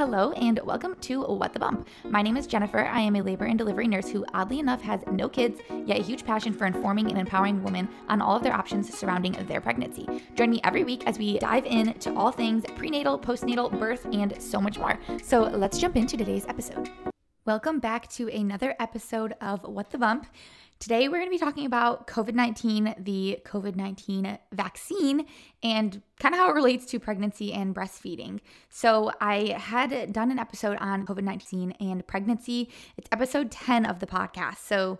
Hello and welcome to What the Bump. My name is Jennifer. I am a labor and delivery nurse who, oddly enough, has no kids, yet a huge passion for informing and empowering women on all of their options surrounding their pregnancy. Join me every week as we dive into all things prenatal, postnatal, birth, and so much more. So let's jump into today's episode. Welcome back to another episode of What the Bump. Today, we're going to be talking about COVID 19, the COVID 19 vaccine, and kind of how it relates to pregnancy and breastfeeding. So, I had done an episode on COVID 19 and pregnancy. It's episode 10 of the podcast. So,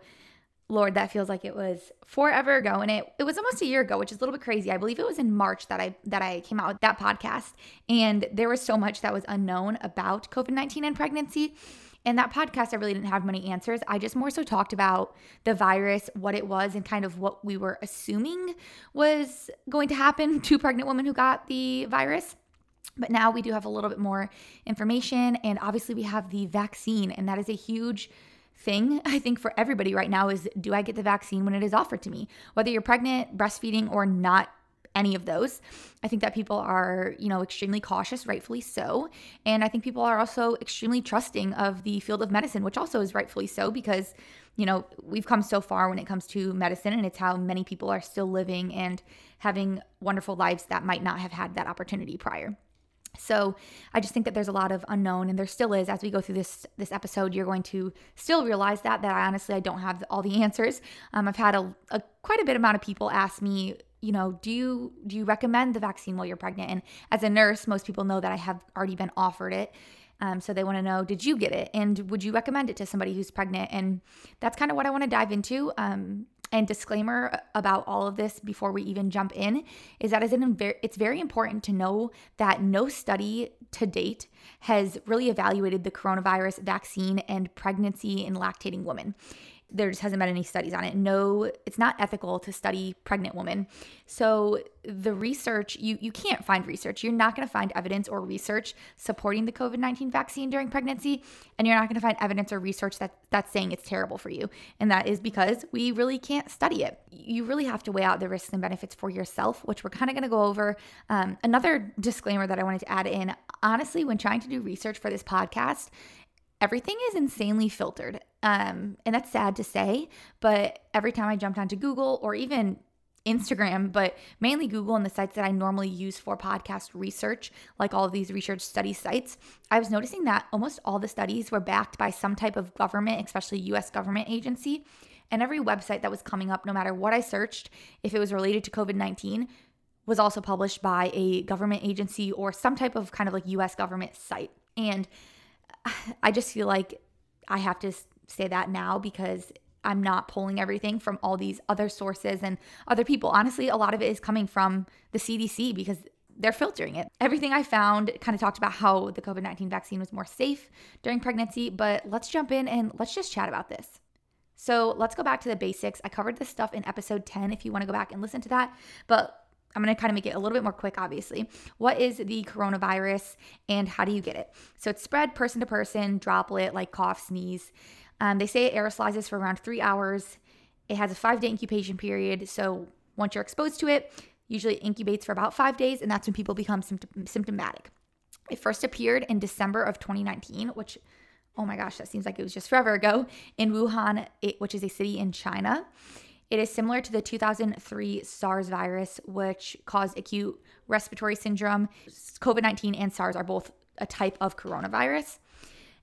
Lord, that feels like it was forever ago, and it, it was almost a year ago, which is a little bit crazy. I believe it was in March that I that I came out with that podcast, and there was so much that was unknown about COVID nineteen and pregnancy. In that podcast, I really didn't have many answers. I just more so talked about the virus, what it was, and kind of what we were assuming was going to happen to pregnant women who got the virus. But now we do have a little bit more information, and obviously we have the vaccine, and that is a huge thing I think for everybody right now is do I get the vaccine when it is offered to me? Whether you're pregnant, breastfeeding, or not any of those. I think that people are, you know, extremely cautious, rightfully so. And I think people are also extremely trusting of the field of medicine, which also is rightfully so because, you know, we've come so far when it comes to medicine and it's how many people are still living and having wonderful lives that might not have had that opportunity prior. So I just think that there's a lot of unknown and there still is as we go through this this episode you're going to still realize that that I honestly I don't have all the answers. Um, I've had a, a quite a bit amount of people ask me you know do you do you recommend the vaccine while you're pregnant? And as a nurse most people know that i have already been offered it. Um, so they want to know did you get it? And would you recommend it to somebody who's pregnant? And that's kind of what i want to dive into um, and disclaimer about all of this before we even jump in is that it's very important to know that no study to date has really evaluated the coronavirus vaccine and pregnancy in lactating women there just hasn't been any studies on it. No, it's not ethical to study pregnant women. So the research, you you can't find research. You're not going to find evidence or research supporting the COVID-19 vaccine during pregnancy, and you're not going to find evidence or research that that's saying it's terrible for you. And that is because we really can't study it. You really have to weigh out the risks and benefits for yourself, which we're kind of going to go over. Um, another disclaimer that I wanted to add in, honestly, when trying to do research for this podcast, everything is insanely filtered. Um, and that's sad to say, but every time I jumped onto Google or even Instagram, but mainly Google and the sites that I normally use for podcast research, like all of these research study sites, I was noticing that almost all the studies were backed by some type of government, especially US government agency. And every website that was coming up, no matter what I searched, if it was related to COVID 19, was also published by a government agency or some type of kind of like US government site. And I just feel like I have to say that now because I'm not pulling everything from all these other sources and other people. Honestly, a lot of it is coming from the CDC because they're filtering it. Everything I found kind of talked about how the COVID 19 vaccine was more safe during pregnancy, but let's jump in and let's just chat about this. So let's go back to the basics. I covered this stuff in episode 10 if you want to go back and listen to that. But I'm going to kind of make it a little bit more quick, obviously. What is the coronavirus and how do you get it? So it's spread person to person, droplet, like cough, sneeze. Um, they say it aerosolizes for around three hours. It has a five day incubation period. So once you're exposed to it, usually it incubates for about five days, and that's when people become symptom- symptomatic. It first appeared in December of 2019, which, oh my gosh, that seems like it was just forever ago, in Wuhan, which is a city in China. It is similar to the 2003 SARS virus, which caused acute respiratory syndrome. COVID 19 and SARS are both a type of coronavirus,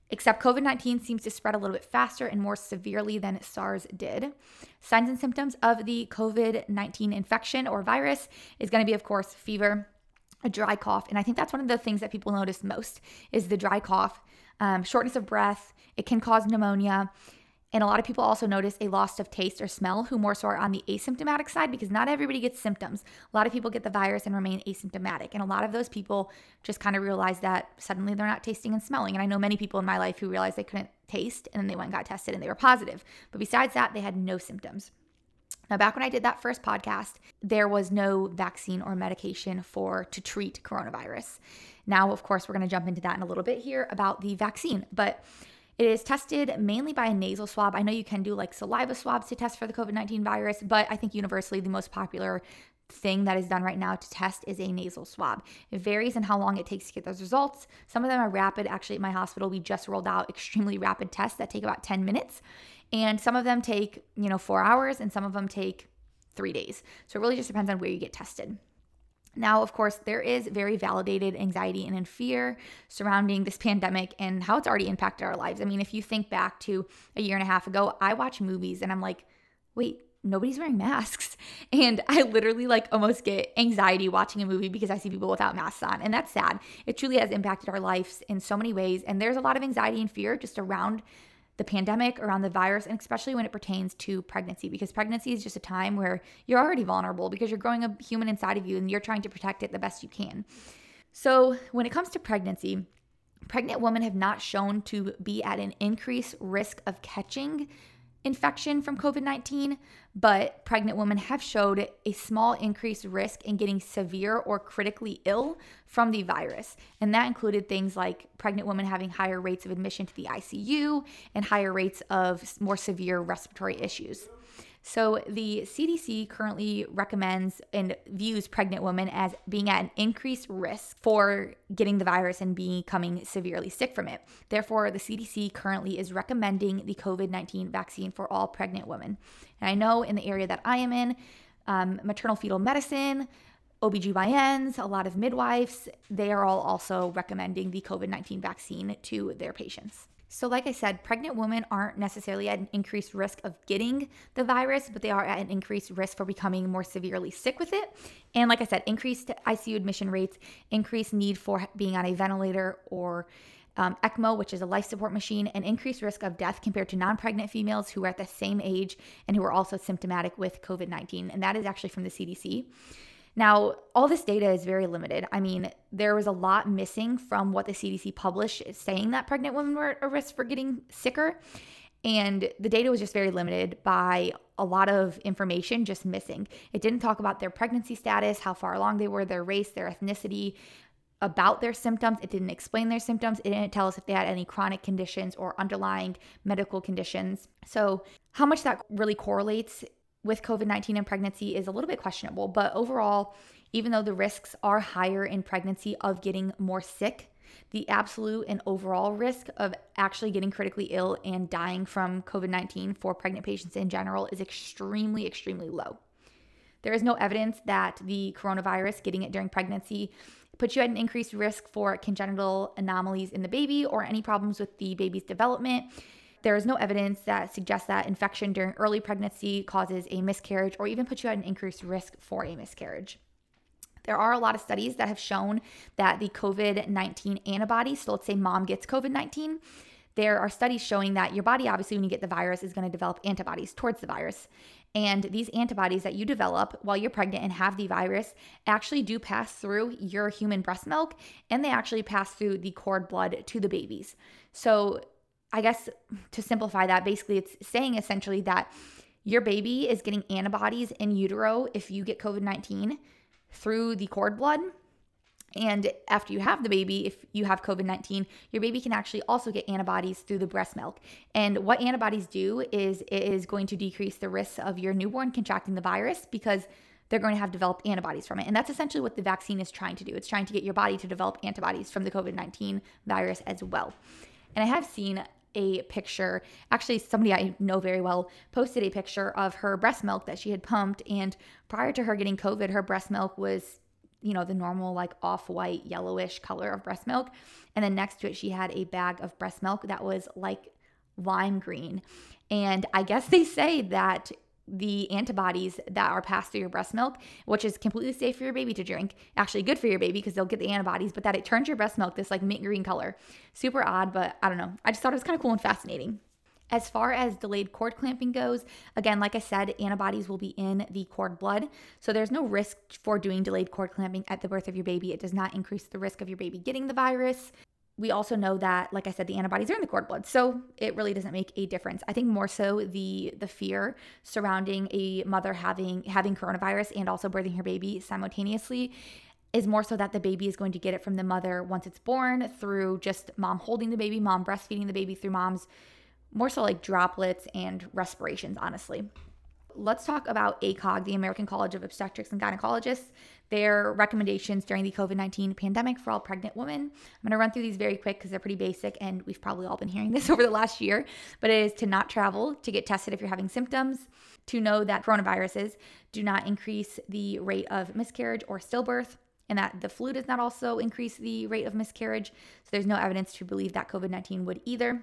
except COVID 19 seems to spread a little bit faster and more severely than SARS did. Signs and symptoms of the COVID 19 infection or virus is going to be, of course, fever, a dry cough. And I think that's one of the things that people notice most is the dry cough, um, shortness of breath. It can cause pneumonia. And a lot of people also notice a loss of taste or smell who more so are on the asymptomatic side because not everybody gets symptoms. A lot of people get the virus and remain asymptomatic. And a lot of those people just kind of realize that suddenly they're not tasting and smelling. And I know many people in my life who realized they couldn't taste and then they went and got tested and they were positive. But besides that, they had no symptoms. Now, back when I did that first podcast, there was no vaccine or medication for to treat coronavirus. Now, of course, we're going to jump into that in a little bit here about the vaccine. But it is tested mainly by a nasal swab. I know you can do like saliva swabs to test for the COVID 19 virus, but I think universally the most popular thing that is done right now to test is a nasal swab. It varies in how long it takes to get those results. Some of them are rapid. Actually, at my hospital, we just rolled out extremely rapid tests that take about 10 minutes. And some of them take, you know, four hours and some of them take three days. So it really just depends on where you get tested. Now, of course, there is very validated anxiety and fear surrounding this pandemic and how it's already impacted our lives. I mean, if you think back to a year and a half ago, I watch movies and I'm like, wait, nobody's wearing masks. And I literally like almost get anxiety watching a movie because I see people without masks on. And that's sad. It truly has impacted our lives in so many ways. And there's a lot of anxiety and fear just around the pandemic, around the virus, and especially when it pertains to pregnancy, because pregnancy is just a time where you're already vulnerable because you're growing a human inside of you and you're trying to protect it the best you can. So, when it comes to pregnancy, pregnant women have not shown to be at an increased risk of catching infection from COVID 19, but pregnant women have showed a small increased risk in getting severe or critically ill from the virus. And that included things like pregnant women having higher rates of admission to the ICU and higher rates of more severe respiratory issues. So, the CDC currently recommends and views pregnant women as being at an increased risk for getting the virus and becoming severely sick from it. Therefore, the CDC currently is recommending the COVID 19 vaccine for all pregnant women. And I know in the area that I am in, um, maternal fetal medicine, OBGYNs, a lot of midwives, they are all also recommending the COVID 19 vaccine to their patients. So, like I said, pregnant women aren't necessarily at an increased risk of getting the virus, but they are at an increased risk for becoming more severely sick with it. And like I said, increased ICU admission rates, increased need for being on a ventilator or um, ECMO, which is a life support machine, and increased risk of death compared to non pregnant females who are at the same age and who are also symptomatic with COVID 19. And that is actually from the CDC. Now, all this data is very limited. I mean, there was a lot missing from what the CDC published saying that pregnant women were at a risk for getting sicker. And the data was just very limited by a lot of information just missing. It didn't talk about their pregnancy status, how far along they were, their race, their ethnicity, about their symptoms. It didn't explain their symptoms. It didn't tell us if they had any chronic conditions or underlying medical conditions. So, how much that really correlates with COVID 19 and pregnancy is a little bit questionable. But overall, even though the risks are higher in pregnancy of getting more sick, the absolute and overall risk of actually getting critically ill and dying from COVID 19 for pregnant patients in general is extremely, extremely low. There is no evidence that the coronavirus, getting it during pregnancy, puts you at an increased risk for congenital anomalies in the baby or any problems with the baby's development. There is no evidence that suggests that infection during early pregnancy causes a miscarriage or even puts you at an increased risk for a miscarriage. There are a lot of studies that have shown that the COVID 19 antibodies, so let's say mom gets COVID 19, there are studies showing that your body, obviously, when you get the virus, is going to develop antibodies towards the virus. And these antibodies that you develop while you're pregnant and have the virus actually do pass through your human breast milk and they actually pass through the cord blood to the babies. So I guess to simplify that, basically, it's saying essentially that your baby is getting antibodies in utero if you get COVID 19 through the cord blood. And after you have the baby, if you have COVID 19, your baby can actually also get antibodies through the breast milk. And what antibodies do is it is going to decrease the risk of your newborn contracting the virus because they're going to have developed antibodies from it. And that's essentially what the vaccine is trying to do. It's trying to get your body to develop antibodies from the COVID 19 virus as well. And I have seen a picture. Actually, somebody I know very well posted a picture of her breast milk that she had pumped. And prior to her getting COVID, her breast milk was, you know, the normal, like off white, yellowish color of breast milk. And then next to it, she had a bag of breast milk that was like lime green. And I guess they say that the antibodies that are passed through your breast milk, which is completely safe for your baby to drink. Actually, good for your baby because they'll get the antibodies, but that it turns your breast milk this like mint green color. Super odd, but I don't know. I just thought it was kind of cool and fascinating. As far as delayed cord clamping goes, again, like I said, antibodies will be in the cord blood. So there's no risk for doing delayed cord clamping at the birth of your baby. It does not increase the risk of your baby getting the virus we also know that like i said the antibodies are in the cord blood so it really doesn't make a difference. I think more so the the fear surrounding a mother having having coronavirus and also birthing her baby simultaneously is more so that the baby is going to get it from the mother once it's born through just mom holding the baby mom breastfeeding the baby through mom's more so like droplets and respirations honestly let's talk about ACOG, the American College of Obstetrics and Gynecologists, their recommendations during the COVID 19 pandemic for all pregnant women. I'm going to run through these very quick because they're pretty basic and we've probably all been hearing this over the last year. But it is to not travel, to get tested if you're having symptoms, to know that coronaviruses do not increase the rate of miscarriage or stillbirth, and that the flu does not also increase the rate of miscarriage. So there's no evidence to believe that COVID 19 would either.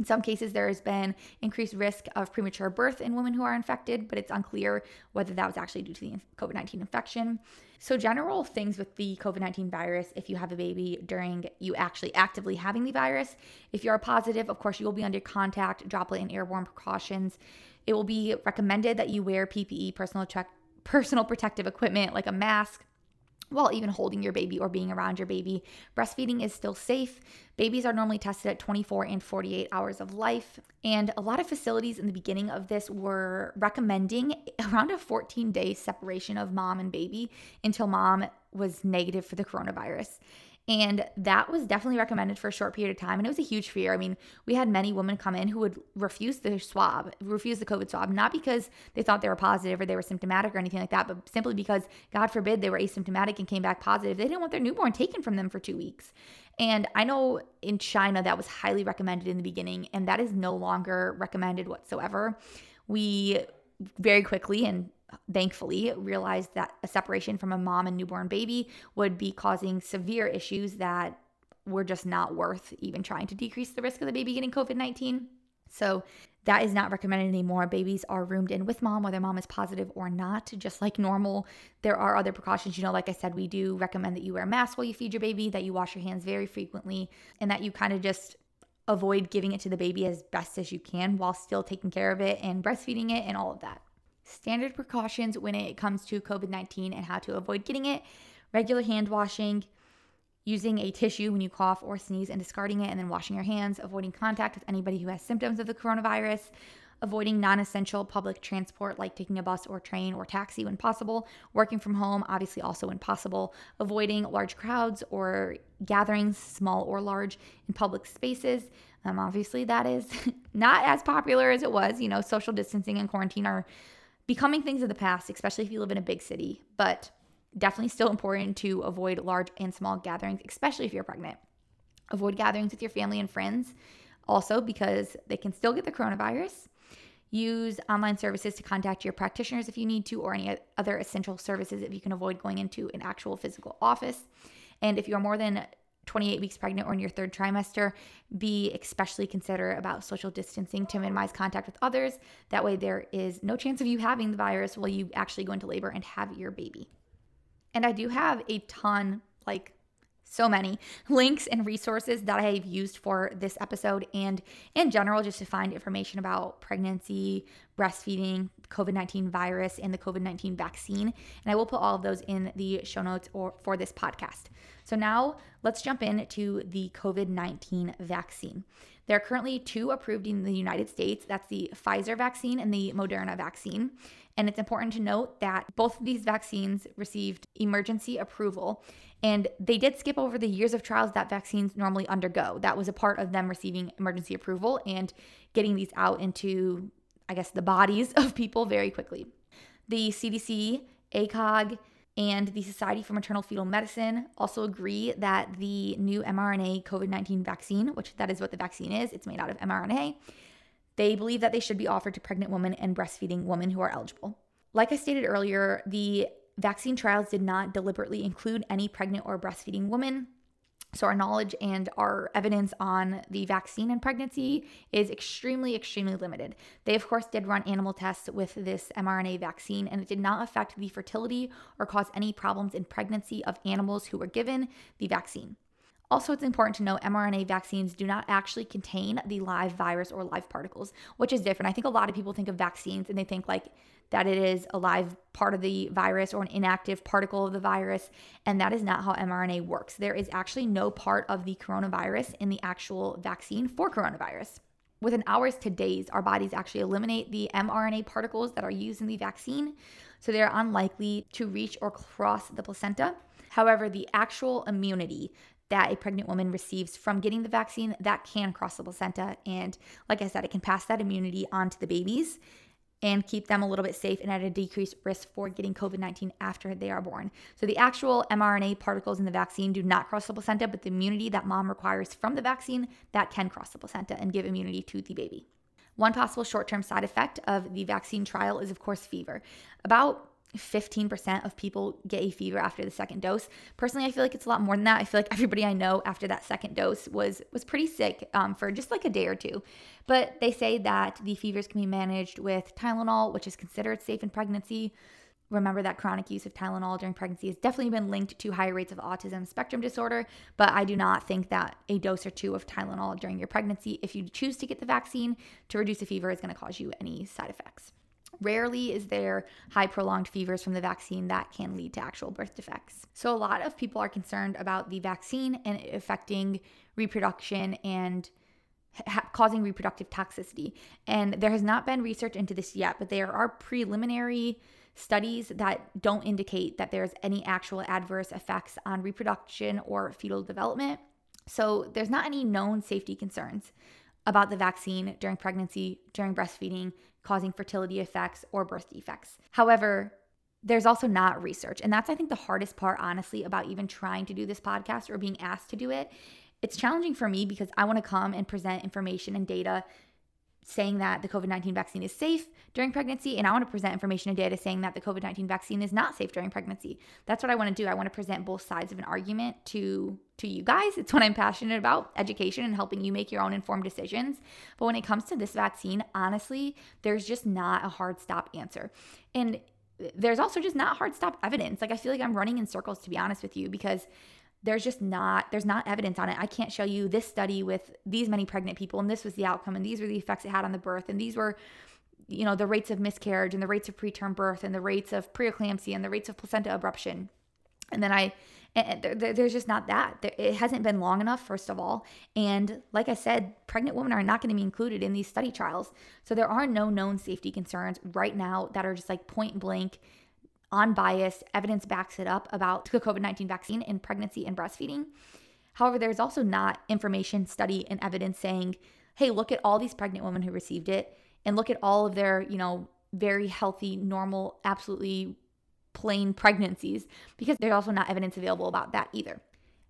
In some cases, there has been increased risk of premature birth in women who are infected, but it's unclear whether that was actually due to the COVID 19 infection. So, general things with the COVID 19 virus if you have a baby during you actually actively having the virus. If you are positive, of course, you will be under contact, droplet, and airborne precautions. It will be recommended that you wear PPE, personal, personal protective equipment like a mask, while even holding your baby or being around your baby. Breastfeeding is still safe. Babies are normally tested at 24 and 48 hours of life. And a lot of facilities in the beginning of this were recommending around a 14 day separation of mom and baby until mom was negative for the coronavirus. And that was definitely recommended for a short period of time. And it was a huge fear. I mean, we had many women come in who would refuse the swab, refuse the COVID swab, not because they thought they were positive or they were symptomatic or anything like that, but simply because, God forbid, they were asymptomatic and came back positive. They didn't want their newborn taken from them for two weeks. And I know in China that was highly recommended in the beginning, and that is no longer recommended whatsoever. We very quickly and thankfully realized that a separation from a mom and newborn baby would be causing severe issues that were just not worth even trying to decrease the risk of the baby getting COVID 19. So that is not recommended anymore. Babies are roomed in with mom, whether mom is positive or not, just like normal. There are other precautions. You know, like I said, we do recommend that you wear a mask while you feed your baby, that you wash your hands very frequently, and that you kind of just avoid giving it to the baby as best as you can while still taking care of it and breastfeeding it and all of that standard precautions when it comes to COVID 19 and how to avoid getting it regular hand washing, using a tissue when you cough or sneeze and discarding it, and then washing your hands, avoiding contact with anybody who has symptoms of the coronavirus, avoiding non essential public transport like taking a bus or train or taxi when possible, working from home, obviously also when possible, avoiding large crowds or gatherings, small or large, in public spaces. Um, obviously, that is not as popular as it was. You know, social distancing and quarantine are becoming things of the past, especially if you live in a big city, but definitely still important to avoid large and small gatherings, especially if you're pregnant. Avoid gatherings with your family and friends, also because they can still get the coronavirus. Use online services to contact your practitioners if you need to, or any other essential services if you can avoid going into an actual physical office. And if you're more than 28 weeks pregnant or in your third trimester, be especially considerate about social distancing to minimize contact with others. That way, there is no chance of you having the virus while you actually go into labor and have your baby. And I do have a ton, like so many links and resources that I have used for this episode and in general, just to find information about pregnancy, breastfeeding, COVID 19 virus, and the COVID 19 vaccine. And I will put all of those in the show notes or for this podcast. So now let's jump into the COVID 19 vaccine. There are currently two approved in the United States that's the Pfizer vaccine and the Moderna vaccine. And it's important to note that both of these vaccines received emergency approval and they did skip over the years of trials that vaccines normally undergo. That was a part of them receiving emergency approval and getting these out into, I guess, the bodies of people very quickly. The CDC, ACOG, and the Society for Maternal Fetal Medicine also agree that the new mRNA COVID 19 vaccine, which that is what the vaccine is, it's made out of mRNA, they believe that they should be offered to pregnant women and breastfeeding women who are eligible. Like I stated earlier, the vaccine trials did not deliberately include any pregnant or breastfeeding women. So, our knowledge and our evidence on the vaccine and pregnancy is extremely, extremely limited. They, of course, did run animal tests with this mRNA vaccine, and it did not affect the fertility or cause any problems in pregnancy of animals who were given the vaccine. Also, it's important to know mRNA vaccines do not actually contain the live virus or live particles, which is different. I think a lot of people think of vaccines and they think like that it is a live part of the virus or an inactive particle of the virus, and that is not how mRNA works. There is actually no part of the coronavirus in the actual vaccine for coronavirus. Within hours to days, our bodies actually eliminate the mRNA particles that are used in the vaccine, so they're unlikely to reach or cross the placenta. However, the actual immunity that a pregnant woman receives from getting the vaccine that can cross the placenta and like i said it can pass that immunity on to the babies and keep them a little bit safe and at a decreased risk for getting COVID 19 after they are born. So, the actual mRNA particles in the vaccine do not cross the placenta, but the immunity that mom requires from the vaccine that can cross the placenta and give immunity to the baby. One possible short term side effect of the vaccine trial is, of course, fever. About 15% of people get a fever after the second dose. Personally, I feel like it's a lot more than that. I feel like everybody I know after that second dose was was pretty sick um, for just like a day or two. But they say that the fevers can be managed with Tylenol, which is considered safe in pregnancy. Remember that chronic use of Tylenol during pregnancy has definitely been linked to higher rates of autism spectrum disorder, but I do not think that a dose or two of Tylenol during your pregnancy, if you choose to get the vaccine to reduce a fever, is going to cause you any side effects. Rarely is there high prolonged fevers from the vaccine that can lead to actual birth defects. So, a lot of people are concerned about the vaccine and affecting reproduction and ha- causing reproductive toxicity. And there has not been research into this yet, but there are preliminary studies that don't indicate that there's any actual adverse effects on reproduction or fetal development. So, there's not any known safety concerns about the vaccine during pregnancy, during breastfeeding, causing fertility effects or birth defects. However, there's also not research. And that's, I think, the hardest part, honestly, about even trying to do this podcast or being asked to do it. It's challenging for me because I want to come and present information and data saying that the COVID 19 vaccine is safe during pregnancy, and I want to present information and data saying that the COVID 19 vaccine is not safe during pregnancy. That's what I want to do. I want to present both sides of an argument to to you guys. It's what I'm passionate about, education and helping you make your own informed decisions. But when it comes to this vaccine, honestly, there's just not a hard stop answer. And there's also just not hard stop evidence. Like I feel like I'm running in circles to be honest with you because there's just not there's not evidence on it. I can't show you this study with these many pregnant people and this was the outcome and these were the effects it had on the birth and these were you know the rates of miscarriage and the rates of preterm birth and the rates of preeclampsia and the rates of placenta abruption. And then i and there's just not that. It hasn't been long enough first of all. And like i said pregnant women are not going to be included in these study trials. So there are no known safety concerns right now that are just like point blank unbiased evidence backs it up about the COVID 19 vaccine in pregnancy and breastfeeding. However, there's also not information, study, and evidence saying, hey, look at all these pregnant women who received it and look at all of their, you know, very healthy, normal, absolutely plain pregnancies, because there's also not evidence available about that either.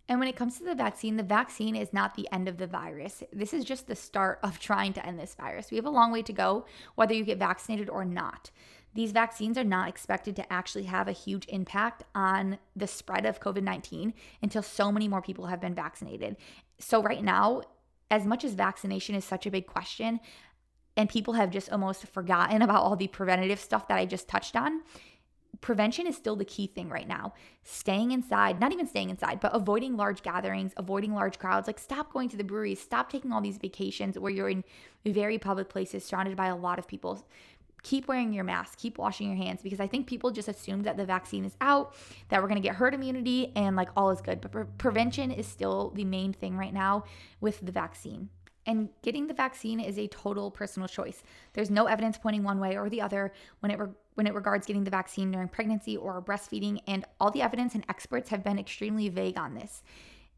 And when it comes to the vaccine, the vaccine is not the end of the virus. This is just the start of trying to end this virus. We have a long way to go, whether you get vaccinated or not these vaccines are not expected to actually have a huge impact on the spread of COVID 19 until so many more people have been vaccinated. So, right now, as much as vaccination is such a big question, and people have just almost forgotten about all the preventative stuff that I just touched on, prevention is still the key thing right now. Staying inside, not even staying inside, but avoiding large gatherings, avoiding large crowds. Like, stop going to the breweries, stop taking all these vacations where you're in very public places surrounded by a lot of people keep wearing your mask, keep washing your hands because I think people just assume that the vaccine is out, that we're going to get herd immunity and like all is good. But pre- prevention is still the main thing right now with the vaccine. And getting the vaccine is a total personal choice. There's no evidence pointing one way or the other when it re- when it regards getting the vaccine during pregnancy or breastfeeding, and all the evidence and experts have been extremely vague on this.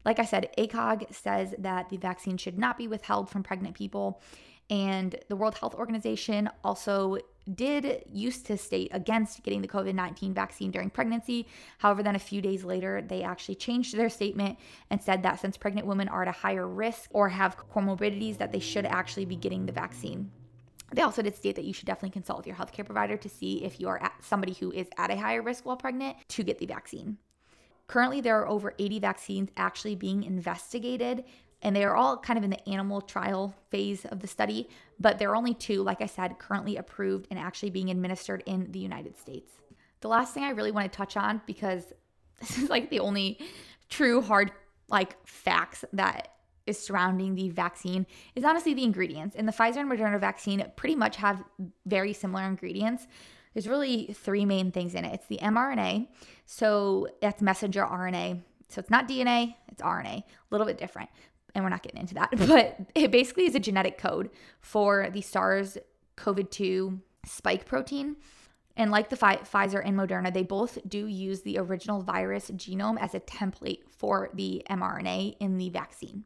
Like I said, ACOG says that the vaccine should not be withheld from pregnant people. And the World Health Organization also did used to state against getting the COVID 19 vaccine during pregnancy. However, then a few days later, they actually changed their statement and said that since pregnant women are at a higher risk or have comorbidities, that they should actually be getting the vaccine. They also did state that you should definitely consult with your healthcare provider to see if you are somebody who is at a higher risk while pregnant to get the vaccine. Currently, there are over 80 vaccines actually being investigated and they are all kind of in the animal trial phase of the study, but there are only two, like I said, currently approved and actually being administered in the United States. The last thing I really want to touch on, because this is like the only true hard like facts that is surrounding the vaccine is honestly the ingredients. And the Pfizer and Moderna vaccine pretty much have very similar ingredients. There's really three main things in it. It's the mRNA, so that's messenger RNA. So it's not DNA, it's RNA, a little bit different and we're not getting into that, but it basically is a genetic code for the SARS COVID 2 spike protein. And like the Pfizer and Moderna, they both do use the original virus genome as a template for the mRNA in the vaccine.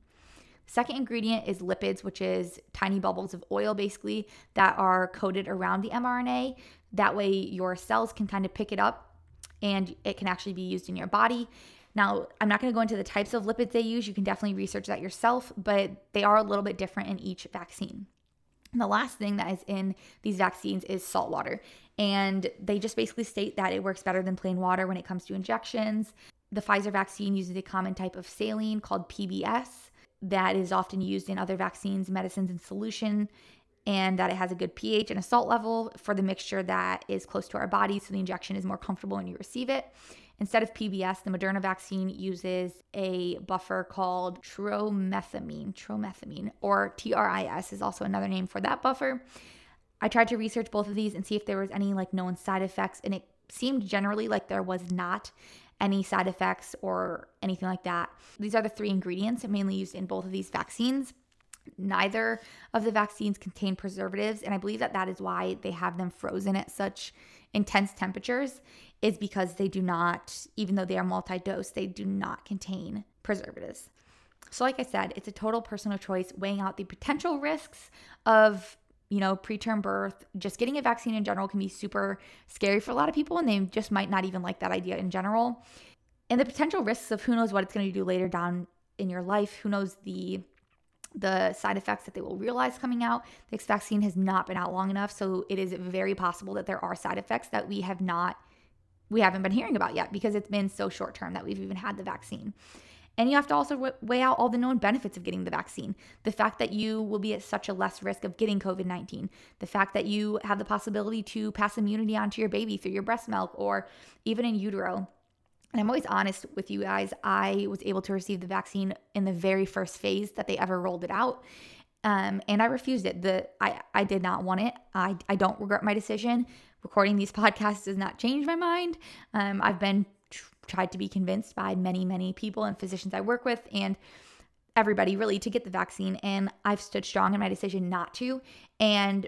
Second ingredient is lipids, which is tiny bubbles of oil basically that are coated around the mRNA. That way, your cells can kind of pick it up and it can actually be used in your body. Now, I'm not going to go into the types of lipids they use. You can definitely research that yourself, but they are a little bit different in each vaccine. And the last thing that is in these vaccines is salt water. And they just basically state that it works better than plain water when it comes to injections. The Pfizer vaccine uses a common type of saline called PBS that is often used in other vaccines, medicines, and solution, and that it has a good pH and a salt level for the mixture that is close to our body, so the injection is more comfortable when you receive it. Instead of PBS, the Moderna vaccine uses a buffer called tromethamine, tromethamine, or TRIS is also another name for that buffer. I tried to research both of these and see if there was any like known side effects, and it seemed generally like there was not any side effects or anything like that. These are the three ingredients mainly used in both of these vaccines. Neither of the vaccines contain preservatives, and I believe that that is why they have them frozen at such intense temperatures is because they do not, even though they are multi dose, they do not contain preservatives. So, like I said, it's a total personal choice, weighing out the potential risks of, you know, preterm birth. Just getting a vaccine in general can be super scary for a lot of people, and they just might not even like that idea in general. And the potential risks of who knows what it's going to do later down in your life, who knows the the side effects that they will realize coming out. This vaccine has not been out long enough, so it is very possible that there are side effects that we have not we haven't been hearing about yet because it's been so short term that we've even had the vaccine. And you have to also weigh out all the known benefits of getting the vaccine. The fact that you will be at such a less risk of getting COVID 19. The fact that you have the possibility to pass immunity onto your baby through your breast milk or even in utero. And I'm always honest with you guys. I was able to receive the vaccine in the very first phase that they ever rolled it out. Um, and I refused it. The I, I did not want it. I, I don't regret my decision recording these podcasts does not change my mind. Um, I've been tried to be convinced by many, many people and physicians I work with and everybody really to get the vaccine. And I've stood strong in my decision not to. And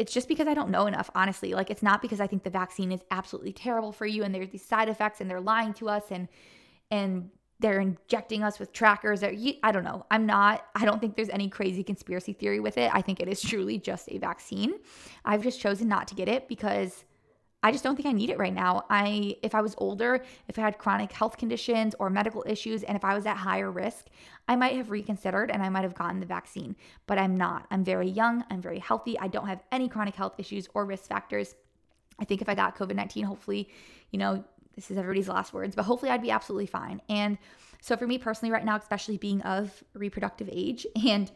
it's just because I don't know enough, honestly. Like, it's not because I think the vaccine is absolutely terrible for you and there's these side effects and they're lying to us and, and they're injecting us with trackers. I don't know. I'm not, I don't think there's any crazy conspiracy theory with it. I think it is truly just a vaccine. I've just chosen not to get it because I just don't think I need it right now. I if I was older, if I had chronic health conditions or medical issues and if I was at higher risk, I might have reconsidered and I might have gotten the vaccine. But I'm not. I'm very young, I'm very healthy. I don't have any chronic health issues or risk factors. I think if I got COVID-19, hopefully, you know, this is everybody's last words, but hopefully I'd be absolutely fine. And so for me personally, right now, especially being of reproductive age and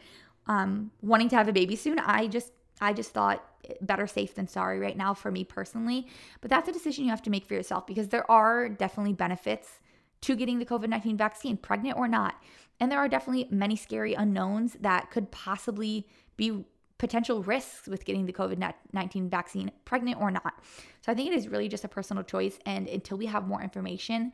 um, wanting to have a baby soon, I just I just thought eh, better safe than sorry right now for me personally. But that's a decision you have to make for yourself because there are definitely benefits to getting the COVID 19 vaccine, pregnant or not. And there are definitely many scary unknowns that could possibly be potential risks with getting the COVID 19 vaccine, pregnant or not. So I think it is really just a personal choice. And until we have more information,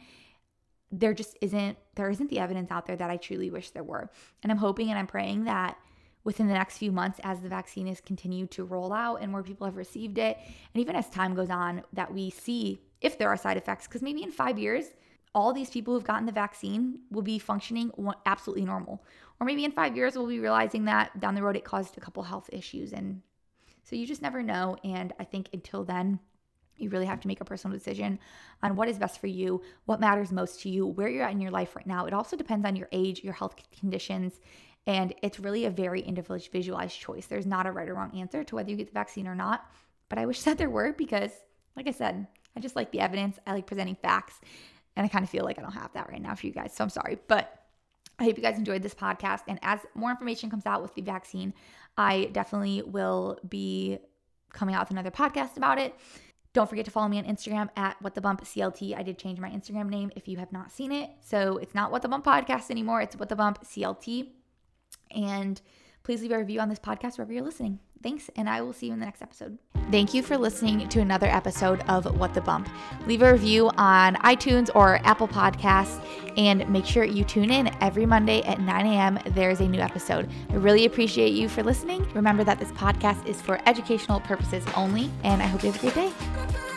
there just isn't there isn't the evidence out there that I truly wish there were. And I'm hoping and I'm praying that within the next few months as the vaccine is continued to roll out and more people have received it and even as time goes on that we see if there are side effects because maybe in 5 years all these people who've gotten the vaccine will be functioning absolutely normal. Or maybe in five years, we'll be realizing that down the road it caused a couple health issues. And so you just never know. And I think until then, you really have to make a personal decision on what is best for you, what matters most to you, where you're at in your life right now. It also depends on your age, your health conditions, and it's really a very individualized choice. There's not a right or wrong answer to whether you get the vaccine or not. But I wish that there were because, like I said, I just like the evidence. I like presenting facts. And I kind of feel like I don't have that right now for you guys. So I'm sorry. But I hope you guys enjoyed this podcast. And as more information comes out with the vaccine, I definitely will be coming out with another podcast about it. Don't forget to follow me on Instagram at What the Bump CLT. I did change my Instagram name if you have not seen it. So it's not What the Bump Podcast anymore. It's What the Bump CLT. And please leave a review on this podcast wherever you're listening. Thanks, and I will see you in the next episode. Thank you for listening to another episode of What the Bump. Leave a review on iTunes or Apple Podcasts, and make sure you tune in every Monday at 9 a.m. There's a new episode. I really appreciate you for listening. Remember that this podcast is for educational purposes only, and I hope you have a great day.